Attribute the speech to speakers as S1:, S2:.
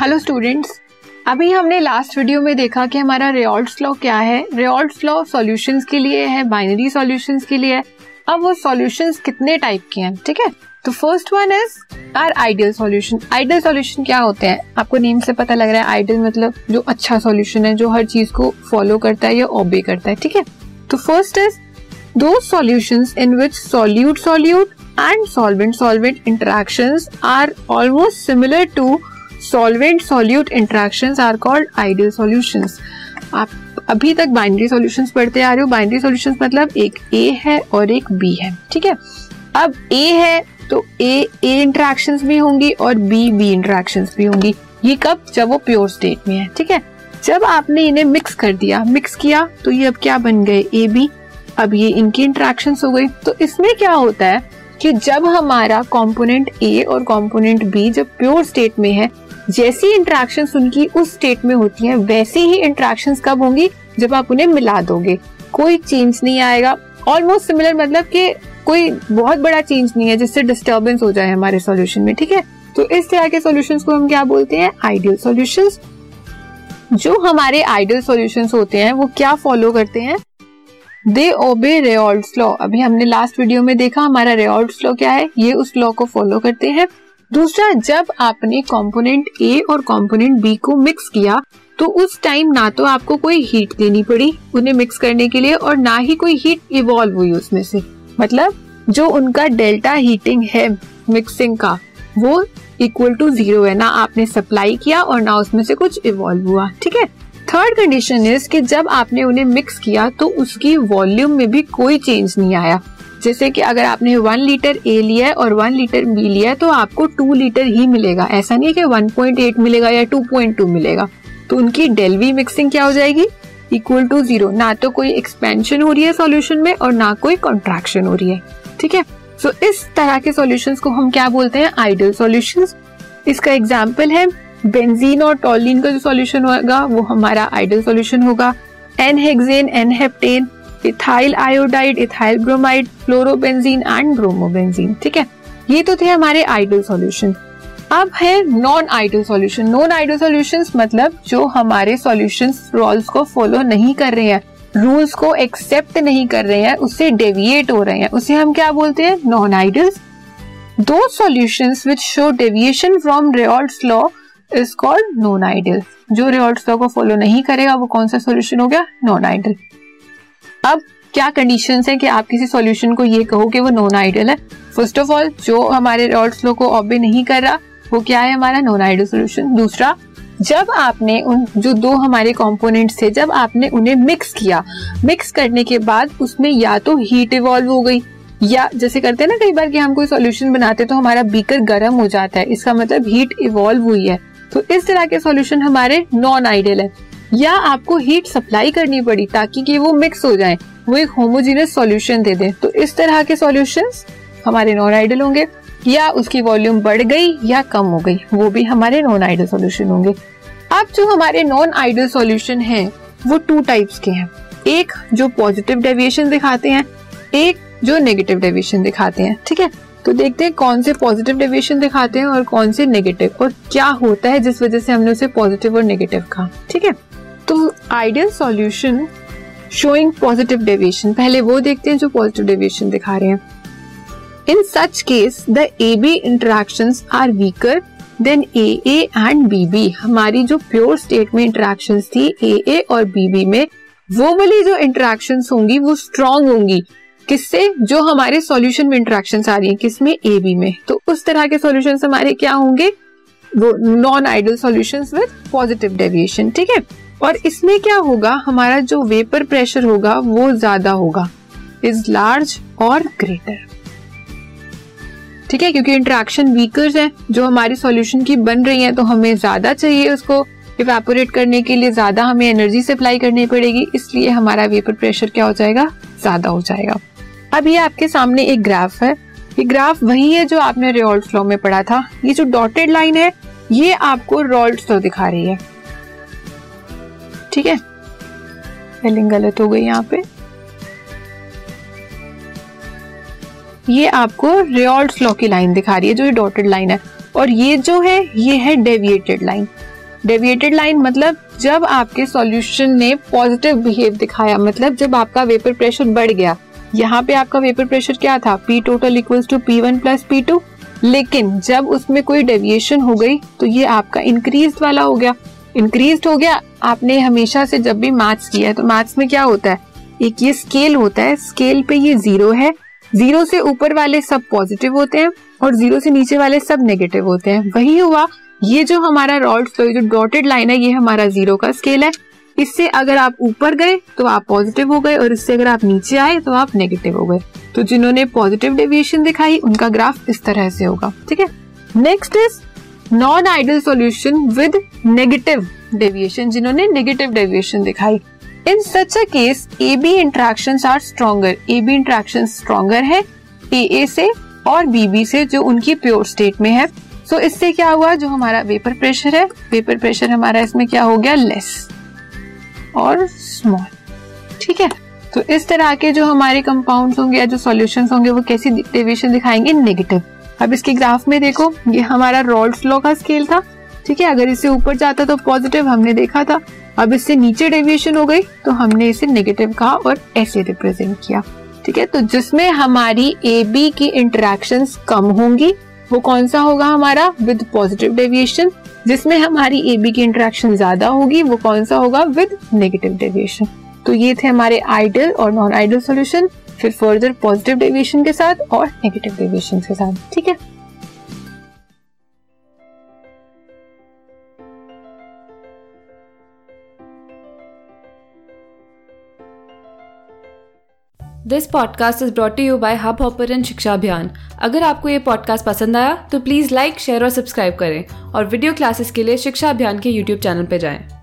S1: Hello students अभी हमने last video में देखा कि हमारा रेऑल्ट्स लॉ क्या है। रेऑल्ट्स लॉ सॉल्यूशंस के लिए है बाइनरी सॉल्यूशंस के लिए है। अब वो सॉल्यूशंस कितने टाइप के हैं, ठीक है? तो first one is are ideal solution ideal solution क्या होते हैं? आपको नेम से पता लग रहा है आइडियल मतलब जो अच्छा सॉल्यूशन है, जो हर चीज़ को फॉलो करता है या ओबे करता है, ठीक है? तो first is those solutions in which solute solute and solvent solvent interactions are almost similar to solvent solute interaction are called ideal solution आप अभी तक बाइनरी सॉल्यूशंस पढ़ते आ रहे हो। बाइनरी सॉल्यूशंस मतलब एक ए है और एक बी है, ठीक है? अब ए है तो ए ए इंट्रैक्शन भी होंगी और बी बी इंट्रैक्शन भी होंगी। ये कब? जब वो प्योर स्टेट में है, ठीक है? जब आपने इन्हें मिक्स कर दिया मिक्स किया तो ये अब क्या बन गए? ए बी अब ये इनकी इंट्रैक्शन हो गई तो इसमें क्या होता है कि जब हमारा कंपोनेंट ए और कंपोनेंट बी जब प्योर स्टेट में है जैसी इंट्रैक्शन उनकी उस स्टेट में होती हैं, वैसी ही इंट्रैक्शन कब होंगी? जब आप उन्हें मिला दोगे। कोई चेंज नहीं आएगा। ऑलमोस्ट सिमिलर मतलब कि कोई बहुत बड़ा चेंज नहीं है जिससे डिस्टर्बेंस हो जाए हमारे सॉल्यूशन में, ठीक है? तो इस तरह के सॉल्यूशंस को हम क्या बोलते हैं? आइडियल सॉल्यूशंस जो हमारे आइडियल सॉल्यूशंस होते हैं, वो क्या फॉलो करते हैं? दे ओबे रेऑल्ड्स लॉ अभी हमने लास्ट वीडियो में देखा हमारा रेऑल्ड्स लॉ क्या है? ये उस लॉ को फॉलो करते हैं। दूसरा, जब आपने कंपोनेंट ए और कंपोनेंट बी को मिक्स किया तो उस टाइम ना तो आपको कोई हीट देनी पड़ी उन्हें मिक्स करने के लिए और ना ही कोई हीट इवॉल्व हुई उसमें से। मतलब जो उनका डेल्टा हीटिंग है मिक्सिंग का, वो इक्वल टू ज़ीरो है। ना आपने सप्लाई किया और ना उसमें से कुछ इवॉल्व हुआ, ठीक है? थर्ड कंडीशन इज़ कि जब आपने उन्हें मिक्स किया तो उसकी वॉल्यूम में भी कोई चेंज नहीं आया। जैसे कि अगर आपने वन लीटर ए लिया है और वन लीटर बी लिया है तो आपको टू लीटर ही मिलेगा। ऐसा नहीं है कि वन पॉइंट एट मिलेगा या टू पॉइंट टू मिलेगा। तो उनकी डेलवी मिक्सिंग क्या हो जाएगी? इक्वल टू ज़ीरो ना तो कोई एक्सपेंशन हो रही है सॉल्यूशन में और ना कोई कॉन्ट्रैक्शन हो रही है। ठीक है? सो so, इस तरह के सॉल्यूशंस को हम क्या बोलते हैं? आइडियल सॉल्यूशंस इसका एग्ज़ाम्पल है बेंजीन और टॉलिन का जो सॉल्यूशन होगा वो हमारा आइडियल सॉल्यूशन होगा। N hexane N heptane ethyl iodide, ethyl bromide, fluorobenzene and bromobenzene, ठीक है? ये तो थे हमारे आइडल सॉल्यूशन अब है non ideal solution non ideal solution मतलब जो हमारे सॉल्यूशन रूल्स को फॉलो नहीं कर रहे हैं. रूल्स को एक्सेप्ट नहीं कर रहे हैं उससे डेविएट हो रहे हैं. उसे हम क्या बोलते हैं? Non ideals those solutions which show deviation from Raoult's law is called non ideal जो रेऑल्ट्स लॉ को फॉलो नहीं करेगा, वो कौन सा सॉल्यूशन हो गया? नॉन आइडल अब क्या कंडीशन है कि आप किसी सॉल्यूशन को ये कहो कि वो नॉन आइडियल है? फ़र्स्ट ऑफ़ ऑल जो हमारे रॉड फ्लो को ऑबे नहीं कर रहा, वो क्या है हमारा नॉन आइडियल सोल्यूशन दूसरा, जब आपने उन, जो दो हमारे कंपोनेंट्स थे, जब आपने उन्हें मिक्स किया मिक्स करने के बाद उसमें या तो हीट इवॉल्व हो गई, या जैसे करते हैं ना कई बार कि हम कोई सॉल्यूशन बनाते हैं तो हमारा बीकर गर्म हो जाता है, इसका मतलब हीट इवॉल्व हुई है। तो इस तरह के सॉल्यूशन हमारे नॉन आइडियल है। या आपको हीट सप्लाई करनी पड़ी ताकि कि वो मिक्स हो जाए। वो एक होमोजीनियस सॉल्यूशन दे दे। तो इस तरह के सॉल्यूशंस हमारे नॉन आइडल होंगे, या उसकी वॉल्यूम बढ़ गई या कम हो गई, वो भी हमारे नॉन आइडल सॉल्यूशन होंगे। अब जो हमारे नॉन आइडल सॉल्यूशन है, वो टू टाइप्स के हैं। एक जो पॉजिटिव डेविएशन दिखाते हैं, एक जो नेगेटिव डेविएशन दिखाते हैं, ठीक है? तो देखते हैं कौन से पॉजिटिव डेविएशन दिखाते हैं और कौन से नेगेटिव और क्या होता है जिस वजह से हमने उसे पॉजिटिव और नेगेटिव कहा, ठीक है? तो ideal solution showing positive deviation पहले वो देखते हैं जो पॉजिटिव डेविएशन दिखा रहे हैं। In such case the A B interaction are weaker than A A and B B हमारी जो प्योर स्टेट में इंटरेक्शन थी ए ए और बी बी में, वो वाली जो इंटरेक्शन होंगी, वो स्ट्रॉन्ग होंगी। किससे? जो हमारे सॉल्यूशन में इंटरेक्शन आ रही है, किसमें? ए बी में। तो उस तरह के सॉल्यूशन हमारे क्या होंगे? वो non ideal solutions with positive deviation ठीक है? और इसमें क्या होगा? हमारा जो वेपर प्रेशर होगा, वो ज़्यादा होगा। इज़ लार्ज और ग्रेटर ठीक है, क्योंकि इंट्रैक्शन वीकर है, जो हमारी सॉल्यूशन की बन रही है तो हमें ज़्यादा चाहिए उसको इवेपोरेट करने के लिए, ज़्यादा हमें एनर्जी सप्लाई करनी पड़ेगी, इसलिए हमारा वेपर प्रेशर क्या हो जाएगा? ज़्यादा हो जाएगा। अब ये आपके सामने एक ग्राफ है। ये ग्राफ वही है जो आपने रियोल्ट फ्लो में पढ़ा था। ये जो डॉटेड लाइन है, ये आपको रोल्ट फ्लो दिखा रही है। ठीक है? स्पेलिंग गलत हो गई यहाँ पे। ये आपको रियोल्ट लॉ की लाइन दिखा रही है, जो ये डॉटेड लाइन है। और ये जो है, ये है डेविएटेड लाइन डेविएटेड लाइन मतलब जब आपके सॉल्यूशन ने पॉजिटिव बिहेव दिखाया मतलब जब आपका वेपर प्रेशर बढ़ गया। यहाँ पे आपका वेपर प्रेशर क्या था? P total equals to P one plus P two लेकिन जब उसमें कोई डेविएशन हो गई तो ये आपका इंक्रीज वाला हो गया। इंक्रीज हो गया, आपने हमेशा से जब भी मैथ्स किया है तो मैथ्स में क्या होता है? एक ये स्केल होता है स्केल पे ये ज़ीरो है। ज़ीरो से ऊपर वाले सब पॉजिटिव होते हैं और ज़ीरो से नीचे वाले सब नेगेटिव होते हैं। वही हुआ, ये जो हमारा रॉड फ्लो जो डॉटेड लाइन है, ये हमारा ज़ीरो का स्केल है। इससे अगर आप ऊपर गए तो आप पॉजिटिव हो गए और इससे अगर आप नीचे आए तो आप नेगेटिव हो गए। तो जिन्होंने पॉजिटिव डेविएशन दिखाई, उनका ग्राफ इस तरह से होगा, ठीक है? Next is non ideal solution with negative deviation जिन्होंने नेगेटिव डेविएशन दिखाई। In such a case A B interaction are stronger A B interaction stronger है ए ए से और बी बी से जो उनकी प्योर स्टेट में है। सो so, इससे क्या हुआ? जो हमारा वेपर प्रेशर है वेपर प्रेशर हमारा इसमें क्या हो गया? लेस और स्मॉल ठीक है? तो इस तरह के जो हमारे कंपाउंड्स होंगे या जो सॉल्यूशंस होंगे वो कैसी डेविएशन दिखाएँगे? नेगेटिव अब इसके ग्राफ में देखो, ये हमारा रॉल्स लॉ का स्केल था, ठीक है? अगर इससे ऊपर जाता तो पॉजिटिव हमने देखा था। अब इससे नीचे डेविएशन हो गई तो हमने इसे नेगेटिव कहा और ऐसे रिप्रेजेंट किया, ठीक है? तो जिसमें हमारी ए बी की इंटरेक्शन कम होंगी, वो कौन सा होगा हमारा? विद पॉजिटिव डेविएशन जिसमें हमारी ए बी की इंटरेक्शन ज़्यादा होगी, वो कौन सा होगा? विद नेगेटिव डेविएशन तो ये थे हमारे आइडल और नॉन आइडल सोल्यूशन फिर फर्दर पॉजिटिव डेविएशन के साथ और नेगेटिव डेविएशन के साथ, ठीक है
S2: this podcast is brought you by Hub Hopper and Shiksha Abhiyan अगर आपको ये पॉडकास्ट पसंद आया तो प्लीज़ लाइक शेयर और सब्सक्राइब करें और वीडियो क्लासेस के लिए शिक्षा अभियान के यूट्यूब चैनल पर जाएँ।